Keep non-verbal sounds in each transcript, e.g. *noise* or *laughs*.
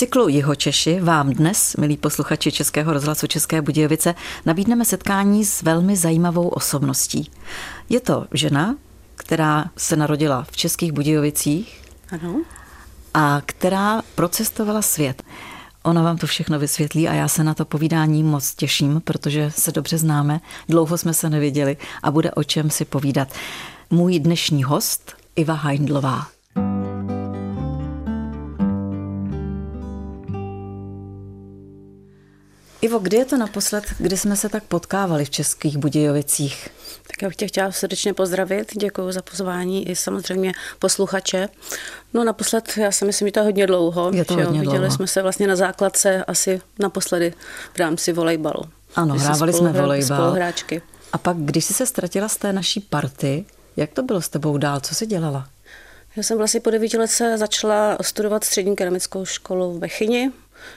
cyklu Jihočeši vám dnes, milí posluchači Českého rozhlasu České Budějovice, nabídneme setkání s velmi zajímavou osobností. Je to žena, která se narodila v Českých Budějovicích ano. a která procestovala svět. Ona vám to všechno vysvětlí a já se na to povídání moc těším, protože se dobře známe, dlouho jsme se neviděli a bude o čem si povídat. Můj dnešní host Iva Heindlová. Ivo, kdy je to naposled, kdy jsme se tak potkávali v Českých Budějovicích? Tak já bych tě chtěla srdečně pozdravit, děkuji za pozvání i samozřejmě posluchače. No naposled, já si myslím, že to je hodně dlouho. Je to hodně jo, Viděli dlouho. jsme se vlastně na základce asi naposledy v rámci volejbalu. Ano, hrávali jsme volejbal. Spoluhráčky. A pak, když jsi se ztratila z té naší party, jak to bylo s tebou dál? Co jsi dělala? Já jsem vlastně po devíti let se začala studovat střední keramickou školu v Bechyni.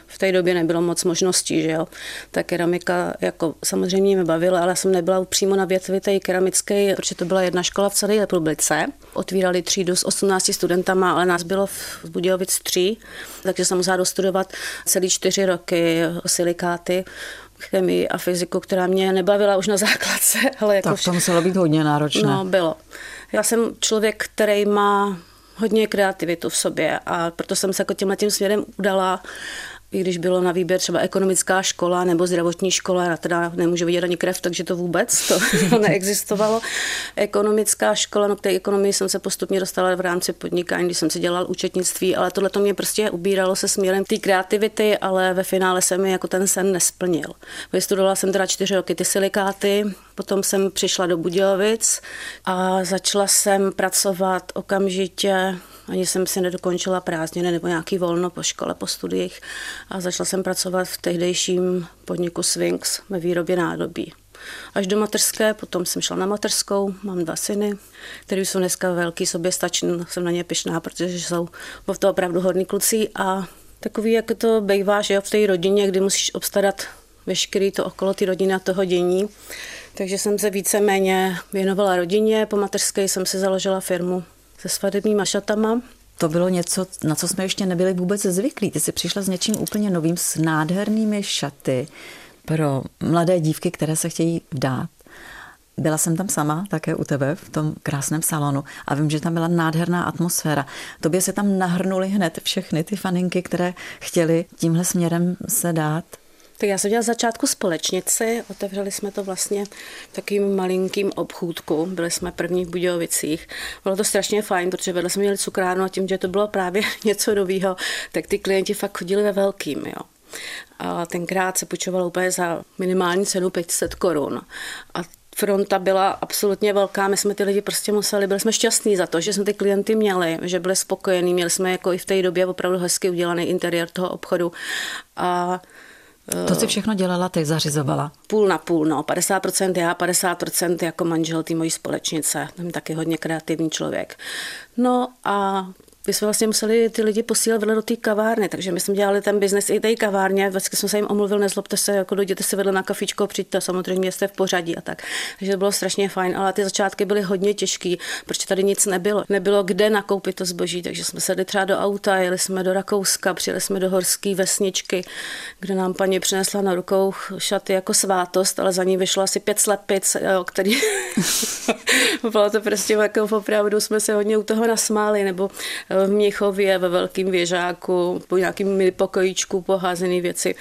V té době nebylo moc možností, že jo. Ta keramika jako samozřejmě mě bavila, ale já jsem nebyla přímo na větvi té keramické, protože to byla jedna škola v celé republice. Otvírali třídu s 18 studentama, ale nás bylo v Budějovic tří, takže jsem musela dostudovat celý čtyři roky silikáty chemii a fyziku, která mě nebavila už na základce, *laughs* ale jako Tak to muselo být hodně náročné. No, bylo. Já jsem člověk, který má hodně kreativitu v sobě a proto jsem se jako tímhle tím směrem udala i když bylo na výběr třeba ekonomická škola nebo zdravotní škola, teda nemůžu vidět ani krev, takže to vůbec *laughs* to neexistovalo. Ekonomická škola, no k té ekonomii jsem se postupně dostala v rámci podnikání, když jsem si dělal účetnictví, ale tohle to mě prostě ubíralo se směrem té kreativity, ale ve finále se mi jako ten sen nesplnil. Vystudovala jsem teda čtyři roky ty silikáty, potom jsem přišla do Budějovic a začala jsem pracovat okamžitě ani jsem si nedokončila prázdniny nebo nějaký volno po škole, po studiích a začala jsem pracovat v tehdejším podniku Swings ve výrobě nádobí. Až do mateřské, potom jsem šla na mateřskou, mám dva syny, který jsou dneska velký, soběstační, jsem na ně pyšná, protože jsou v to opravdu hodní kluci a takový, jak to bývá, že v té rodině, kdy musíš obstarat veškerý to okolo ty rodiny a toho dění. Takže jsem se víceméně věnovala rodině, po mateřské jsem si založila firmu se svadebníma šatama. To bylo něco, na co jsme ještě nebyli vůbec zvyklí. Ty jsi přišla s něčím úplně novým, s nádhernými šaty pro mladé dívky, které se chtějí vdát. Byla jsem tam sama, také u tebe, v tom krásném salonu a vím, že tam byla nádherná atmosféra. Tobě se tam nahrnuly hned všechny ty faninky, které chtěly tímhle směrem se dát. Tak já jsem dělala začátku společnici, otevřeli jsme to vlastně takovým malinkým obchůdku, byli jsme první v Budějovicích. Bylo to strašně fajn, protože vedle jsme měli cukrárnu a tím, že to bylo právě *laughs* něco nového, tak ty klienti fakt chodili ve velkým, jo. A tenkrát se půjčovalo úplně za minimální cenu 500 korun. A fronta byla absolutně velká, my jsme ty lidi prostě museli, byli jsme šťastní za to, že jsme ty klienty měli, že byli spokojení, měli jsme jako i v té době opravdu hezky udělaný interiér toho obchodu. A To si všechno dělala, ty zařizovala. půl na půl, no, 50% já, 50% jako manžel té mojí společnice, jsem taky hodně kreativní člověk. No a my jsme vlastně museli ty lidi posílat vedle do té kavárny, takže my jsme dělali ten biznes i té kavárně, vždycky jsem se jim omluvil, nezlobte se, jako dojděte si vedle na kafičko, přijďte, samozřejmě jste v pořadí a tak. Takže to bylo strašně fajn, ale ty začátky byly hodně těžký, protože tady nic nebylo. Nebylo kde nakoupit to zboží, takže jsme sedli třeba do auta, jeli jsme do Rakouska, přijeli jsme do horské vesničky, kde nám paní přinesla na rukou šaty jako svátost, ale za ní vyšlo asi pět slepic, jo, který *laughs* *laughs* bylo to prostě jako opravdu jsme se hodně u toho nasmáli, nebo v Měchově ve velkým věžáku, po nějakým mini pokojíčku poházený věci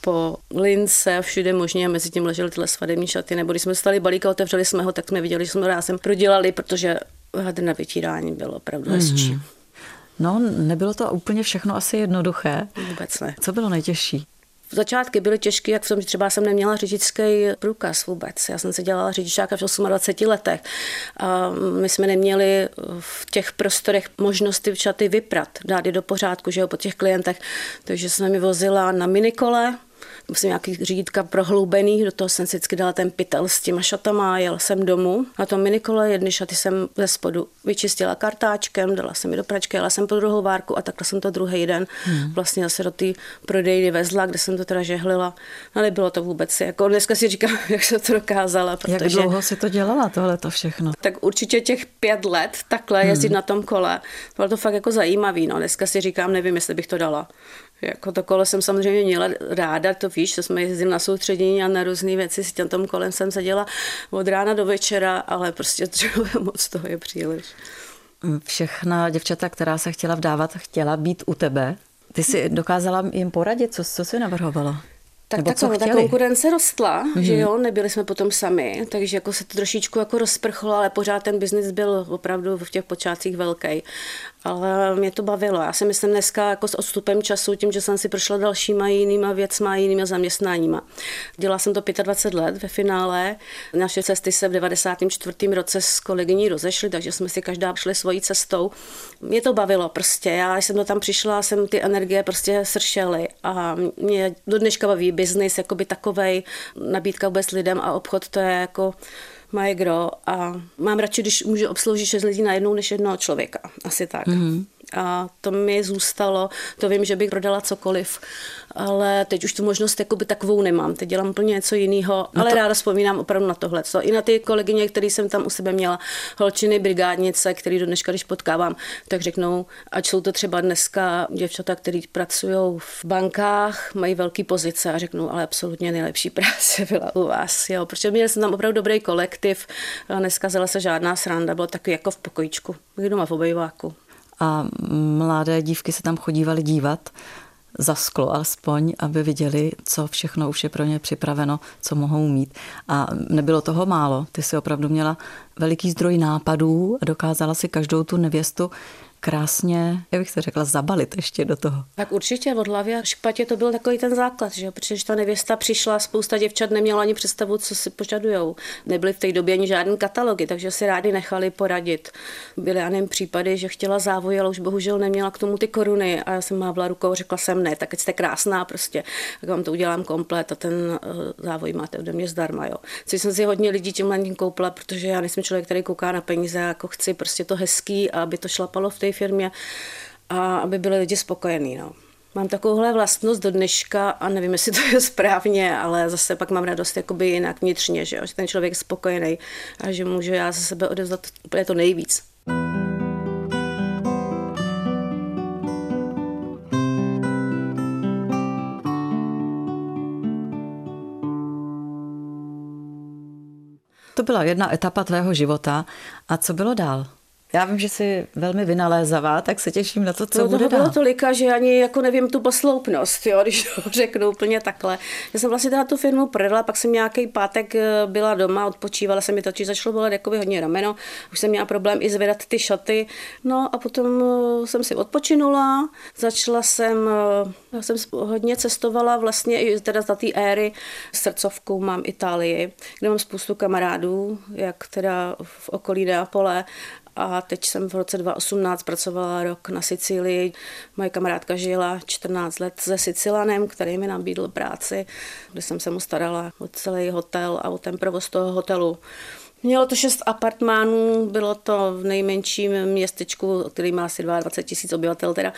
po lince, všude možně a mezi tím ležely tyhle svadební šaty, nebo když jsme stali balík a otevřeli jsme ho, tak jsme viděli, že jsme rázem prodělali, protože hadr na vytírání bylo opravdu hezčí. Mm-hmm. No, nebylo to úplně všechno asi jednoduché. Vůbec ne. Co bylo nejtěžší? Začátky byly těžké, jak v tom, že třeba jsem neměla řidičský průkaz vůbec. Já jsem se dělala řidičáka v 28 letech. A my jsme neměli v těch prostorech možnost ty šaty vyprat, dát je do pořádku, že jo, po těch klientech. Takže jsem mi vozila na minikole, musím nějaký řídítka prohloubený, do toho jsem si vždycky dala ten pytel s těma šatama a jel jsem domů. Na tom minikole jedny šaty jsem ze spodu vyčistila kartáčkem, dala jsem je do pračky, jela jsem po druhou várku a takhle jsem to druhý den hmm. vlastně zase do té prodejny vezla, kde jsem to teda žehlila. No nebylo to vůbec, jako dneska si říkám, *laughs* jak se to dokázala. Protože, Jak dlouho si to dělala, tohle to všechno? Tak určitě těch pět let takhle jezdit hmm. na tom kole. Bylo to fakt jako zajímavý, no. Dneska si říkám, nevím, jestli bych to dala. Jako to kolo jsem samozřejmě měla ráda, to víš, to jsme jezdili na soustředění a na různé věci, s tím tom kolem jsem seděla od rána do večera, ale prostě třeba *laughs* moc toho je příliš. Všechna děvčata, která se chtěla vdávat, chtěla být u tebe. Ty jsi dokázala jim poradit, co, co jsi navrhovala? Tak Nebo co ta konkurence rostla, mm-hmm. že jo, nebyli jsme potom sami, takže jako se to trošičku jako rozprchlo, ale pořád ten biznis byl opravdu v těch počátcích velký ale mě to bavilo. Já si myslím dneska jako s odstupem času, tím, že jsem si prošla dalšíma jinýma věcma, jinýma zaměstnáníma. Dělala jsem to 25 let ve finále. Naše cesty se v 94. roce s kolegyní rozešly, takže jsme si každá šli svojí cestou. Mě to bavilo prostě. Já jsem to tam přišla, jsem ty energie prostě sršely a mě do dneška baví biznis, by takovej, nabídka vůbec lidem a obchod, to je jako moje gro a mám radši, když můžu obsloužit šest lidí najednou, než jednoho člověka. Asi tak. Mm-hmm. A to mi zůstalo, to vím, že bych prodala cokoliv, ale teď už tu možnost jakoby takovou nemám. Teď dělám úplně něco jiného, no ale to... ráda vzpomínám opravdu na tohle. I na ty kolegyně, které jsem tam u sebe měla, holčiny, brigádnice, který do dneška, když potkávám, tak řeknou, ať jsou to třeba dneska děvčata, které pracují v bankách, mají velké pozice a řeknou, ale absolutně nejlepší práce byla u vás. Jo, protože měli jsem tam opravdu dobrý kolektiv, neskazila se žádná sranda, bylo taky jako v pokojičku, doma v obejváku a mladé dívky se tam chodívaly dívat za sklo alespoň, aby viděli, co všechno už je pro ně připraveno, co mohou mít. A nebylo toho málo. Ty si opravdu měla veliký zdroj nápadů a dokázala si každou tu nevěstu krásně, jak bych se řekla, zabalit ještě do toho. Tak určitě od hlavy a špatě to byl takový ten základ, že protože ta nevěsta přišla, spousta děvčat neměla ani představu, co si požadujou. Nebyly v té době ani žádné katalogy, takže si rádi nechali poradit. Byly ani případy, že chtěla závoj, ale už bohužel neměla k tomu ty koruny a já jsem mávla rukou, řekla jsem ne, tak jste krásná prostě, tak vám to udělám komplet a ten uh, závoj máte ode mě zdarma. Jo. Což jsem si hodně lidí tímhle koupila, protože já nejsem člověk, který kouká na peníze, jako chci prostě to hezký, aby to šlapalo v té firmě a aby byli lidi spokojení. No. Mám takovouhle vlastnost do dneška a nevím, jestli to je správně, ale zase pak mám radost jakoby jinak vnitřně, že, jo? že ten člověk je spokojený a že můžu já za sebe odevzdat úplně to nejvíc. To byla jedna etapa tvého života. A co bylo dál? Já vím, že jsi velmi vynalézavá, tak se těším na to, co no, bude bylo tolika, že ani jako nevím tu posloupnost, jo, *laughs* když to řeknu úplně takhle. Já jsem vlastně teda tu firmu prodala, pak jsem nějaký pátek eh, byla doma, odpočívala jsem mi to, či začalo bolet jakoby hodně rameno, už jsem měla problém i zvedat ty šaty, no a potom eh, jsem si odpočinula, začala jsem, eh, já jsem hodně cestovala vlastně i teda za té éry srdcovkou mám Itálii, kde mám spoustu kamarádů, jak teda v okolí Neapole a teď jsem v roce 2018 pracovala rok na Sicílii. Moje kamarádka žila 14 let se Sicilanem, který mi nabídl práci, kde jsem se mu starala o celý hotel a o ten provoz toho hotelu. Mělo to šest apartmánů, bylo to v nejmenším městečku, který má asi 22 tisíc obyvatel, teda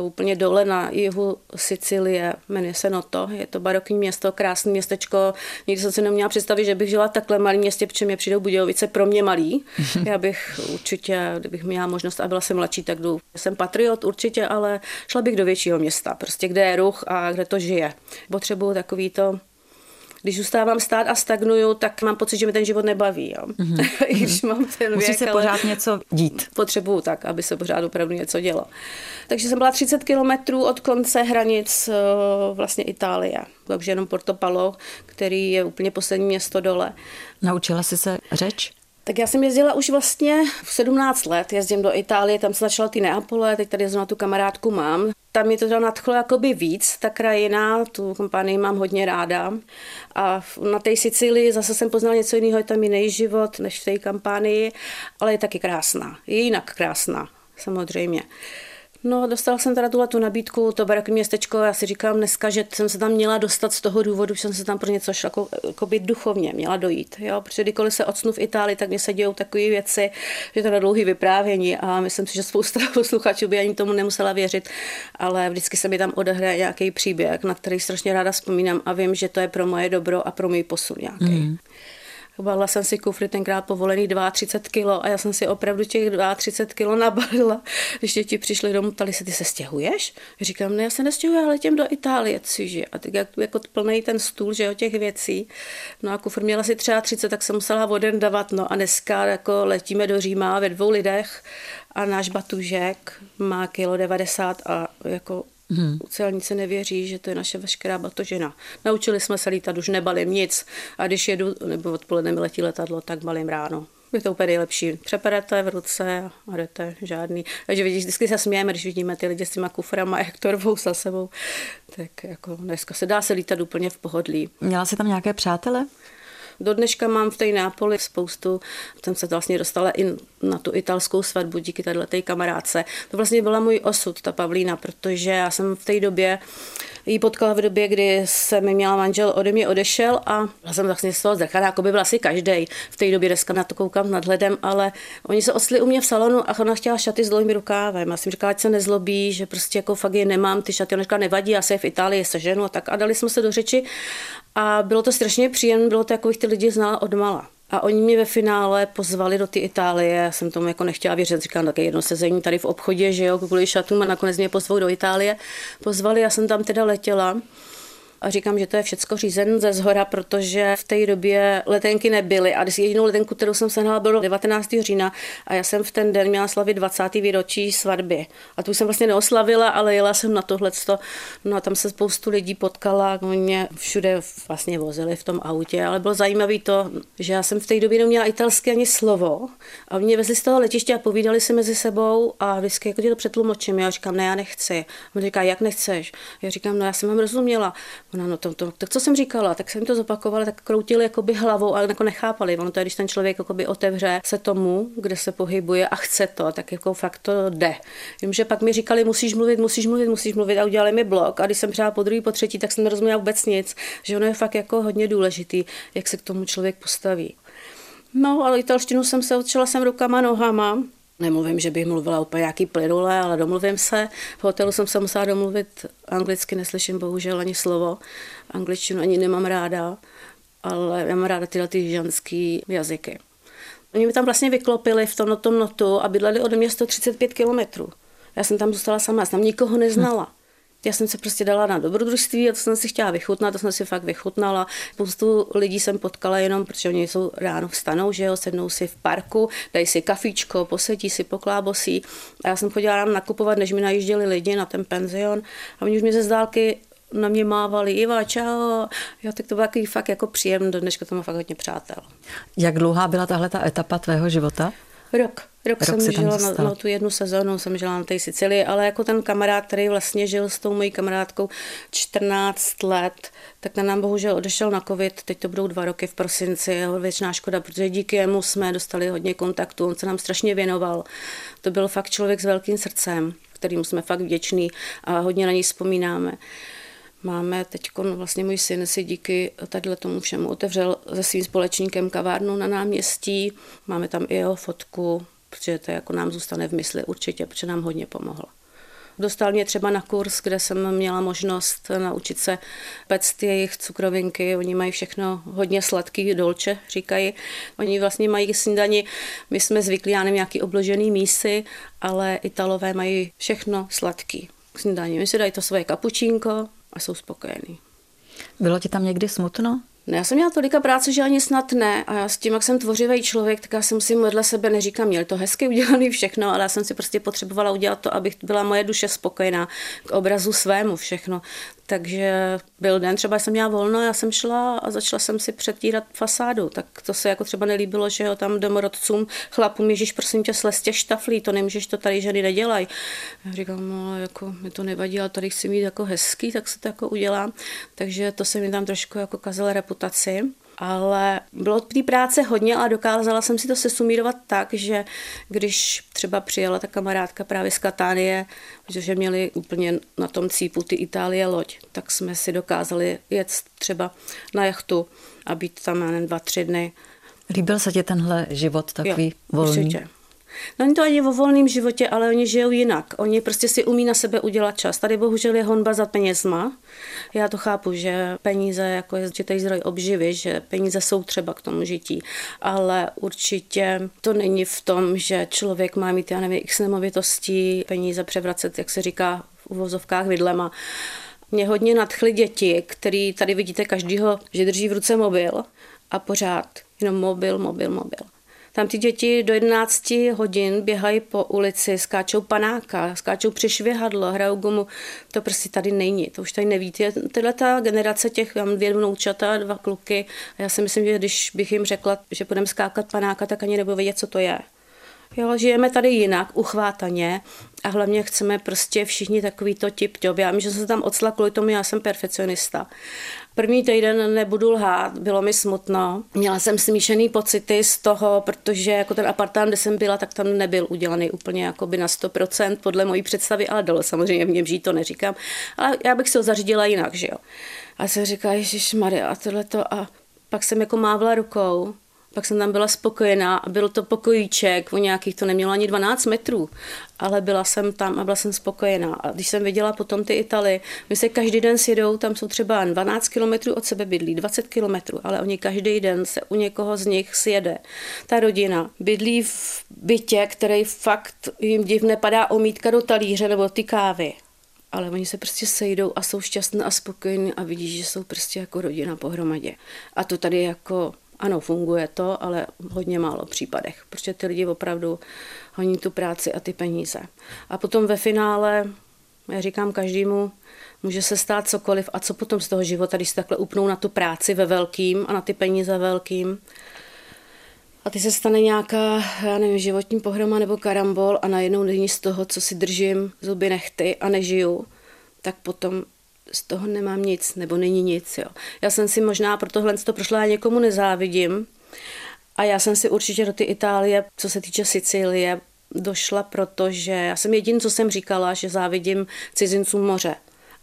úplně dole na jihu Sicílie, jmenuje se Noto. Je to barokní město, krásné městečko. Nikdy jsem si neměla představit, že bych žila v takhle malém městě, protože mě přijdou Budějovice pro mě malý. *laughs* Já bych určitě, kdybych měla možnost a byla jsem mladší, tak jdu. Jsem patriot určitě, ale šla bych do většího města, prostě kde je ruch a kde to žije. Potřebuju takový to když zůstávám stát a stagnuju, tak mám pocit, že mi ten život nebaví. Jo. *laughs* Mm-hmm. když mám ten Musí věk, se pořád něco dít. Potřebuju tak, aby se pořád opravdu něco dělo. Takže jsem byla 30 kilometrů od konce hranic eh, vlastně Itálie. Takže jenom Portopalo, který je úplně poslední město dole. Naučila jsi se řeč? Tak já jsem jezdila už vlastně v 17 let, jezdím do Itálie, tam se začala ty Neapole, teď tady zrovna tu kamarádku mám. Tam je to teda nadchlo jakoby víc, ta krajina, tu kompanii mám hodně ráda. A na té Sicílii zase jsem poznala něco jiného, je tam jiný život než v té kampánii, ale je taky krásná, je jinak krásná, samozřejmě. No, dostala jsem teda tuhle tu nabídku, to barakní městečko, já si říkám dneska, že jsem se tam měla dostat z toho důvodu, že jsem se tam pro něco šla, jako, jako být duchovně měla dojít. Jo? Protože kdykoliv se odsnu v Itálii, tak mě se dějou takové věci, že to na dlouhý vyprávění a myslím si, že spousta *laughs* posluchačů by ani tomu nemusela věřit, ale vždycky se mi tam odehraje nějaký příběh, na který strašně ráda vzpomínám a vím, že to je pro moje dobro a pro můj posun nějaký. Mm. Balila jsem si kufry tenkrát povolený 32 kilo a já jsem si opravdu těch 32 kilo nabalila. Když děti přišly domů, ptali se, ty se stěhuješ? Říkám, ne, já se nestěhuji, ale letím do Itálie, cože. A tak jak, jako plný ten stůl, že o těch věcí. No a kufr měla si třeba 30, tak jsem musela voden davat. No a dneska jako letíme do Říma ve dvou lidech a náš batužek má kilo 90 a jako Hmm. Celníci nevěří, že to je naše veškerá batožina. Naučili jsme se lítat, už nebalím nic. A když jedu, nebo odpoledne mi letí letadlo, tak balím ráno. Je to úplně nejlepší. Přeperete v ruce a jdete žádný. Takže vidíš, vždycky se smějeme, když vidíme ty lidi s těma kuframa, jak to rvou za sebou. Tak jako dneska se dá se lítat úplně v pohodlí. Měla jsi tam nějaké přátele? Do dneška mám v té Nápoli spoustu, jsem se vlastně dostala i na tu italskou svatbu díky této kamarádce. To vlastně byla můj osud, ta Pavlína, protože já jsem v té době ji potkala v době, kdy se mi měla manžel ode mě odešel a já jsem vlastně z toho zrchaná, jako by byl asi každý. V té době dneska na to koukám nadhledem, ale oni se osli u mě v salonu a ona chtěla šaty s dlouhým rukávem. Já jsem říkala, ať se nezlobí, že prostě jako fakt je nemám, ty šaty. Ona říkala, nevadí, já se v Itálii seženu a tak. A dali jsme se do řeči a bylo to strašně příjemné, bylo to, jako bych ty lidi znala odmala. A oni mě ve finále pozvali do ty Itálie, já jsem tomu jako nechtěla věřit, říkám také jedno sezení tady v obchodě, že jo, kvůli šatům a nakonec mě pozvou do Itálie. Pozvali, já jsem tam teda letěla a říkám, že to je všecko řízen ze zhora, protože v té době letenky nebyly a jedinou letenku, kterou jsem sehnala, bylo 19. října a já jsem v ten den měla slavit 20. výročí svatby. A tu jsem vlastně neoslavila, ale jela jsem na tohle. No a tam se spoustu lidí potkala, mě všude vlastně vozili v tom autě, ale bylo zajímavé to, že já jsem v té době neměla italské ani slovo a mě vezli z toho letiště a povídali si mezi sebou a vždycky jako to přetlumočím. Já říkám, ne, já nechci. On říká, jak nechceš? Já říkám, no já jsem vám rozuměla. Ona, no to, to, tak co jsem říkala, tak jsem to zopakovala, tak kroutili jakoby hlavou, ale jako nechápali. Ono to je, když ten člověk jakoby otevře se tomu, kde se pohybuje a chce to, tak jako fakt to jde. Vím, že pak mi říkali, musíš mluvit, musíš mluvit, musíš mluvit a udělali mi blok. A když jsem přijela po druhý, po třetí, tak jsem nerozuměla vůbec nic, že ono je fakt jako hodně důležitý, jak se k tomu člověk postaví. No, ale italštinu jsem se učila jsem rukama, nohama, Nemluvím, že bych mluvila úplně nějaký plynule, ale domluvím se. V hotelu jsem se musela domluvit anglicky, neslyším bohužel ani slovo. Angličtinu ani nemám ráda, ale já mám ráda tyhle ty ženský jazyky. Oni mi tam vlastně vyklopili v tom notom notu a bydleli ode mě 135 kilometrů. Já jsem tam zůstala sama, já jsem tam nikoho neznala. Já jsem se prostě dala na dobrodružství a to jsem si chtěla vychutnat, to jsem si fakt vychutnala. Spoustu lidí jsem potkala jenom, protože oni jsou ráno vstanou, že jo, sednou si v parku, dají si kafíčko, posedí si, poklábosí. A já jsem chodila ráno nakupovat, než mi najížděli lidi na ten penzion a oni už mě ze zdálky na mě mávali, Iva, čau. Jo, tak to bylo takový fakt jako příjemné, do dneška to má fakt hodně přátel. Jak dlouhá byla tahle ta etapa tvého života? Rok. Rok, Rok jsem žila na, na, tu jednu sezónu, jsem žila na té Sicílii, ale jako ten kamarád, který vlastně žil s tou mojí kamarádkou 14 let, tak ten nám bohužel odešel na covid, teď to budou dva roky v prosinci, jeho věčná škoda, protože díky jemu jsme dostali hodně kontaktu, on se nám strašně věnoval. To byl fakt člověk s velkým srdcem, kterým jsme fakt vděční a hodně na něj vzpomínáme. Máme teď, vlastně můj syn si díky tadyhle tomu všemu otevřel se svým společníkem kavárnu na náměstí. Máme tam i jeho fotku, protože to jako nám zůstane v mysli určitě, protože nám hodně pomohlo. Dostal mě třeba na kurz, kde jsem měla možnost naučit se pect jejich cukrovinky. Oni mají všechno hodně sladký, dolče, říkají. Oni vlastně mají snídani, my jsme zvyklí, já nevím, nějaký obložený mísy, ale Italové mají všechno sladký snídaní. My si dají to svoje kapučínko, a jsou spokojení. Bylo ti tam někdy smutno? Ne, já jsem měla tolika práce, že ani snad ne. A já s tím, jak jsem tvořivý člověk, tak já si musím vedle sebe neříkám, měl to hezky udělaný všechno, ale já jsem si prostě potřebovala udělat to, abych byla moje duše spokojená k obrazu svému všechno. Takže byl den, třeba jsem měla volno, já jsem šla a začala jsem si přetírat fasádu. Tak to se jako třeba nelíbilo, že jo, tam domorodcům, chlapům, ježíš, prosím tě, sleztě štaflí, to nemůžeš, to tady ženy nedělají. Já říkám, no, jako mi to nevadí, ale tady chci mít jako hezký, tak se to jako udělám. Takže to se mi tam trošku jako kazilo reputaci ale bylo té práce hodně a dokázala jsem si to sesumírovat tak, že když třeba přijela ta kamarádka právě z Katánie, protože měli úplně na tom cípu ty Itálie loď, tak jsme si dokázali jet třeba na jachtu a být tam jen dva, tři dny. Líbil se ti tenhle život takový jo, volný? Určitě. No není to ani o volném životě, ale oni žijou jinak. Oni prostě si umí na sebe udělat čas. Tady bohužel je honba za penězma. Já to chápu, že peníze jako je určitý zdroj obživy, že peníze jsou třeba k tomu žití, ale určitě to není v tom, že člověk má mít, já nevím, x nemovitostí, peníze převracet, jak se říká v uvozovkách vidlema. Mě hodně nadchly děti, který tady vidíte každýho, že drží v ruce mobil a pořád jenom mobil, mobil, mobil. Tam ty děti do 11 hodin běhají po ulici, skáčou panáka, skáčou při švihadlo, hrajou gumu. To prostě tady není, to už tady nevíte. Tyhle ta generace těch, mám dvě vnoučata, dva kluky, a já si myslím, že když bych jim řekla, že budeme skákat panáka, tak ani nebudou vědět, co to je. Jo, žijeme tady jinak, uchvátaně a hlavně chceme prostě všichni takový to tip job. Já vím, že jsem se tam odsla kvůli tomu, já jsem perfekcionista. První týden nebudu lhát, bylo mi smutno. Měla jsem smíšený pocity z toho, protože jako ten apartán, kde jsem byla, tak tam nebyl udělaný úplně jako by na 100% podle mojí představy, ale dalo samozřejmě v něm žít, to neříkám. Ale já bych se ho zařídila jinak, že jo. A jsem říkala, Ježíš Maria, a tohleto. A pak jsem jako mávla rukou pak jsem tam byla spokojená a byl to pokojíček, o nějakých to nemělo ani 12 metrů, ale byla jsem tam a byla jsem spokojená. A když jsem viděla potom ty Italy, my se každý den sjedou, tam jsou třeba 12 kilometrů od sebe bydlí, 20 kilometrů, ale oni každý den se u někoho z nich sjede. Ta rodina bydlí v bytě, který fakt jim divně padá omítka do talíře nebo ty kávy ale oni se prostě sejdou a jsou šťastní a spokojení a vidí, že jsou prostě jako rodina pohromadě. A to tady jako ano, funguje to, ale v hodně málo případech, protože ty lidi opravdu honí tu práci a ty peníze. A potom ve finále, já říkám každému, může se stát cokoliv a co potom z toho života, když se takhle upnou na tu práci ve velkým a na ty peníze velkým. A ty se stane nějaká, já nevím, životní pohroma nebo karambol a najednou není z toho, co si držím zuby nechty a nežiju, tak potom z toho nemám nic, nebo není nic. Jo. Já jsem si možná pro tohle to prošla, já někomu nezávidím. A já jsem si určitě do ty Itálie, co se týče Sicílie, došla, protože já jsem jediný, co jsem říkala, že závidím cizincům moře.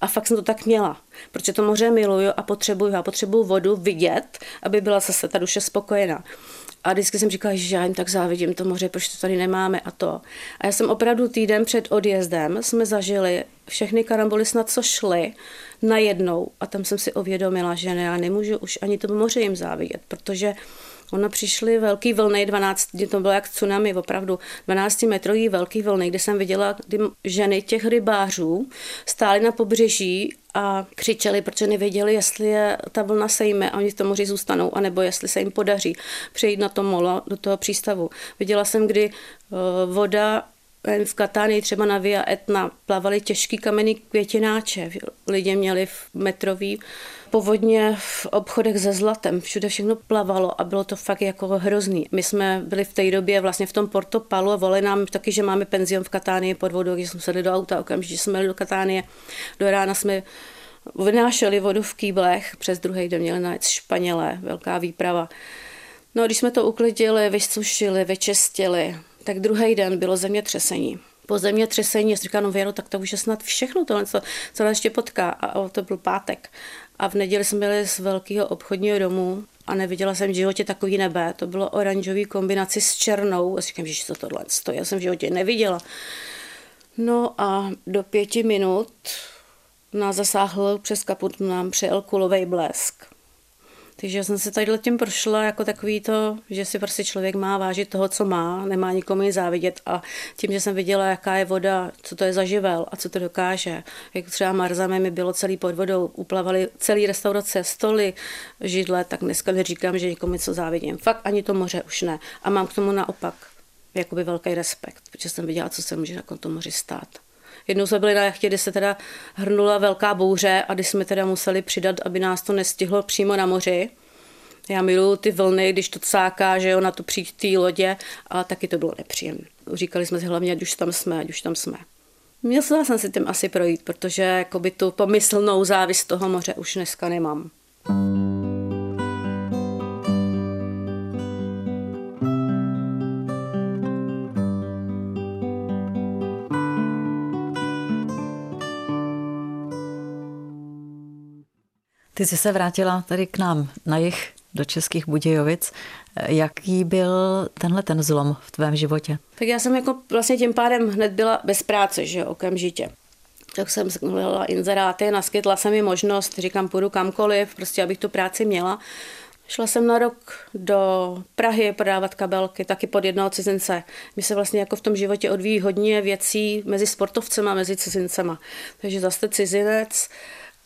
A fakt jsem to tak měla, protože to moře miluju a potřebuju. Já potřebuju vodu vidět, aby byla zase ta duše spokojená. A vždycky jsem říkala, že já jim tak závidím to moře, proč to tady nemáme a to. A já jsem opravdu týden před odjezdem jsme zažili všechny karamboly snad co šly najednou a tam jsem si uvědomila, že ne, já nemůžu už ani to moře jim závidět, protože Ono přišly velký vlny, 12, to bylo jak tsunami, opravdu 12 metrový velký vlny, kde jsem viděla, kdy ženy těch rybářů stály na pobřeží a křičeli, protože nevěděli, jestli je ta vlna sejme a oni v tom moři zůstanou, anebo jestli se jim podaří přejít na to molo, do toho přístavu. Viděla jsem, kdy eh, voda v Katánii třeba na Via Etna plavaly těžký kamenný květináče. Lidé měli v metrový povodně v obchodech se zlatem. Všude všechno plavalo a bylo to fakt jako hrozný. My jsme byli v té době vlastně v tom Porto Palu a volali nám taky, že máme penzion v Katánii pod vodou, když jsme sedli do auta, okamžitě jsme jeli do Katánie. Do rána jsme vynášeli vodu v kýblech, přes druhý den měli najít Španělé, velká výprava. No, když jsme to uklidili, vysušili, vyčistili, tak druhý den bylo zemětřesení. Po zemětřesení, já říkám, no Věro, tak to už je snad všechno, tohle, co, co nás ještě potká. A to byl pátek. A v neděli jsme byli z velkého obchodního domu a neviděla jsem v životě takový nebe. To bylo oranžový kombinaci s černou. A říkám, že to tohle stojí, já jsem v životě neviděla. No a do pěti minut nás zasáhl přes kaput, nám přijel kulový blesk. Takže jsem se tady tím prošla jako takový to, že si prostě člověk má vážit toho, co má, nemá nikomu ji závidět a tím, že jsem viděla, jaká je voda, co to je za živel a co to dokáže. Jak třeba Marzame mi bylo celý pod vodou, uplavali celý restaurace, stoly, židle, tak dneska neříkám, že někomu něco závidím. Fakt ani to moře už ne. A mám k tomu naopak jakoby velký respekt, protože jsem viděla, co se může na tom moři stát. Jednou jsme byli na jachtě, kdy se teda hrnula velká bouře a kdy jsme teda museli přidat, aby nás to nestihlo přímo na moři. Já miluju ty vlny, když to cáká, že jo, na to přijít té lodě a taky to bylo nepříjemné. Říkali jsme si hlavně, ať už tam jsme, ať už tam jsme. Měla jsem si tím asi projít, protože jakoby tu pomyslnou závist toho moře už dneska nemám. Jsi se vrátila tady k nám na jich do Českých Budějovic. Jaký byl tenhle ten zlom v tvém životě? Tak já jsem jako vlastně tím pádem hned byla bez práce, že okamžitě. Tak jsem hledala inzeráty, naskytla jsem mi možnost, říkám, půjdu kamkoliv, prostě abych tu práci měla. Šla jsem na rok do Prahy prodávat kabelky, taky pod jednoho cizince. Mi se vlastně jako v tom životě odvíjí hodně věcí mezi sportovcema, mezi cizincema. Takže zase cizinec.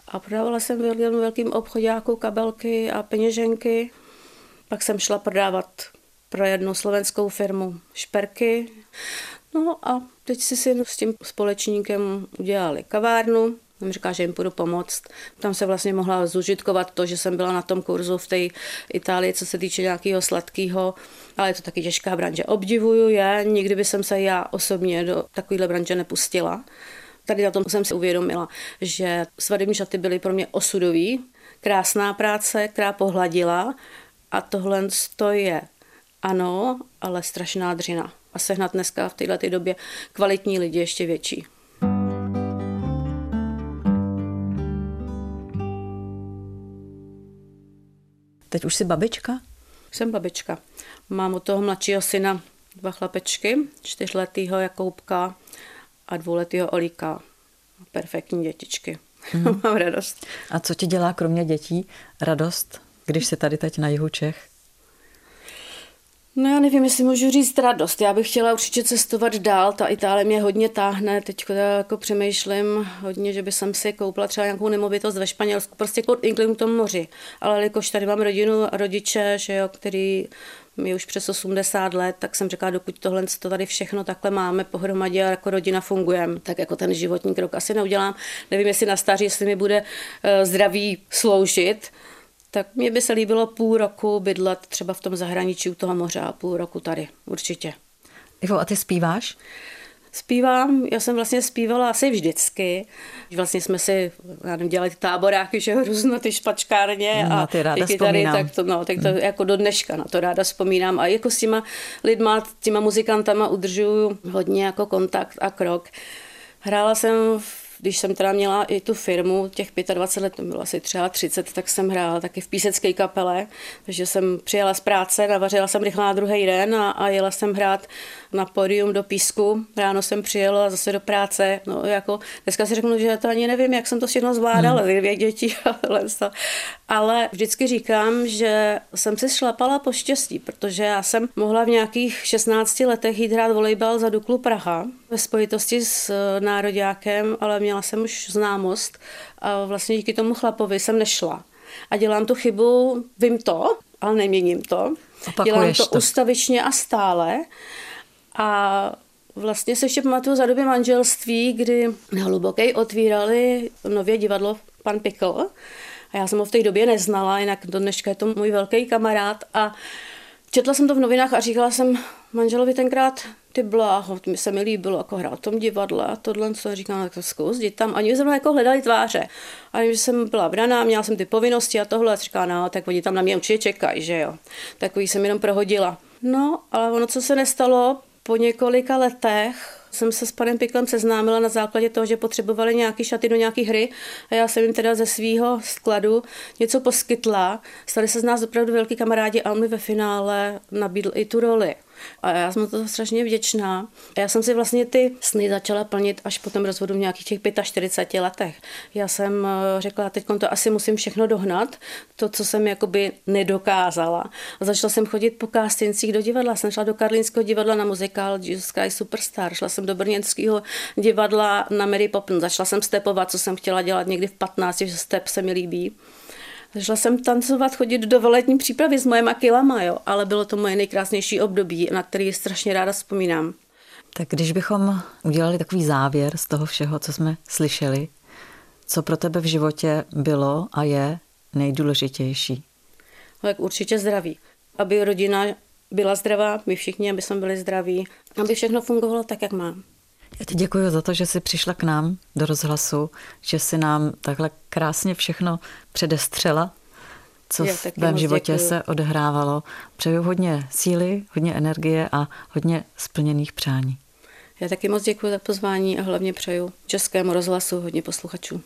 A prodávala jsem v jednom velkým obchodáku kabelky a peněženky. Pak jsem šla prodávat pro jednu slovenskou firmu šperky. No a teď si si s tím společníkem udělali kavárnu. On říká, že jim půjdu pomoct. Tam se vlastně mohla zužitkovat to, že jsem byla na tom kurzu v té Itálii, co se týče nějakého sladkého, ale je to taky těžká branže. Obdivuju je, nikdy by jsem se já osobně do takovéhle branže nepustila. Tady na tom jsem si uvědomila, že svadební šaty byly pro mě osudový, krásná práce, která pohladila a tohle je ano, ale strašná dřina. A sehnat dneska v této době kvalitní lidi ještě větší. Teď už jsi babička? Jsem babička. Mám od toho mladšího syna dva chlapečky, čtyřletýho Jakoubka a dvouletýho Olíka. Perfektní dětičky. Mm. *laughs* Mám radost. A co ti dělá kromě dětí radost, když se tady teď na jihu Čech? No já nevím, jestli můžu říct radost. Já bych chtěla určitě cestovat dál. Ta Itálie mě hodně táhne. Teď jako přemýšlím hodně, že by jsem si koupila třeba nějakou nemovitost ve Španělsku. Prostě inklinu k tomu moři. Ale jakož tady mám rodinu a rodiče, že jo, který mi už přes 80 let, tak jsem řekla, dokud tohle to tady všechno takhle máme pohromadě a jako rodina fungujeme, tak jako ten životní krok asi neudělám. Nevím, jestli na stáří, jestli mi bude eh, zdraví sloužit, tak mě by se líbilo půl roku bydlet třeba v tom zahraničí u toho moře a půl roku tady, určitě. Ivo, a ty zpíváš? Zpívám, já jsem vlastně zpívala asi vždycky. Vlastně jsme si, já nevím, dělali táboráky, že různo ty špačkárně no, a ty ráda ty kytary, tak to, no, tak to hmm. jako do dneška na to ráda vzpomínám. A jako s těma lidma, těma muzikantama udržuju hodně jako kontakt a krok. Hrála jsem v když jsem teda měla i tu firmu, těch 25 let, to bylo asi třeba 30, tak jsem hrála taky v písecké kapele, takže jsem přijela z práce, navařila jsem rychle na druhý den a, a jela jsem hrát na podium do písku. Ráno jsem přijela zase do práce. No, jako, dneska si řeknu, že to ani nevím, jak jsem to všechno zvládala, hmm. dvě děti. *laughs* Ale vždycky říkám, že jsem si šlapala po štěstí, protože já jsem mohla v nějakých 16 letech jít hrát volejbal za Duklu Praha ve spojitosti s eh, nároďákem, ale měla jsem už známost a vlastně díky tomu chlapovi jsem nešla. A dělám tu chybu, vím to, ale neměním to. Opakuješ dělám to, to ustavičně a stále. A vlastně se ještě pamatuju za doby manželství, kdy na Hlubokej otvírali nově divadlo Pan Pikl. A já jsem ho v té době neznala, jinak do dneška je to můj velký kamarád. A četla jsem to v novinách a říkala jsem manželovi tenkrát, ty bláho, mi se mi líbilo jako hrát v tom divadle a tohle, co říkám, tak to zkus, jdi tam. Ani zrovna jako hledali tváře. A že jsem byla braná, měla jsem ty povinnosti a tohle, a říká, no, tak oni tam na mě určitě čekají, že jo. Takový jsem jenom prohodila. No, ale ono, co se nestalo, po několika letech jsem se s panem Piklem seznámila na základě toho, že potřebovali nějaké šaty do nějaké hry a já jsem jim teda ze svého skladu něco poskytla. Stali se z nás opravdu velký kamarádi a on mi ve finále nabídl i tu roli. A já jsem to strašně vděčná. Já jsem si vlastně ty sny začala plnit až po tom rozvodu v nějakých těch 45 letech. Já jsem eh, řekla, teď to asi musím všechno dohnat, to, co jsem jakoby nedokázala. A začala jsem chodit po kástincích do divadla. Jsem šla do Karlínského divadla na muzikál Jesus Sky Superstar. Šla jsem do Brněnského divadla na Mary Poppins. Začala jsem stepovat, co jsem chtěla dělat někdy v 15, že step se mi líbí. Začala jsem tancovat, chodit do veletní přípravy s mojema kilama, jo, ale bylo to moje nejkrásnější období, na který strašně ráda vzpomínám. Tak když bychom udělali takový závěr z toho všeho, co jsme slyšeli, co pro tebe v životě bylo a je nejdůležitější? No, tak určitě zdraví. Aby rodina byla zdravá, my všichni, aby jsme byli zdraví, aby všechno fungovalo tak, jak má. Já ti děkuji za to, že jsi přišla k nám do rozhlasu, že jsi nám takhle krásně všechno předestřela, co v tvém životě děkuju. se odehrávalo. Přeju hodně síly, hodně energie a hodně splněných přání. Já taky moc děkuji za pozvání a hlavně přeju českému rozhlasu hodně posluchačů.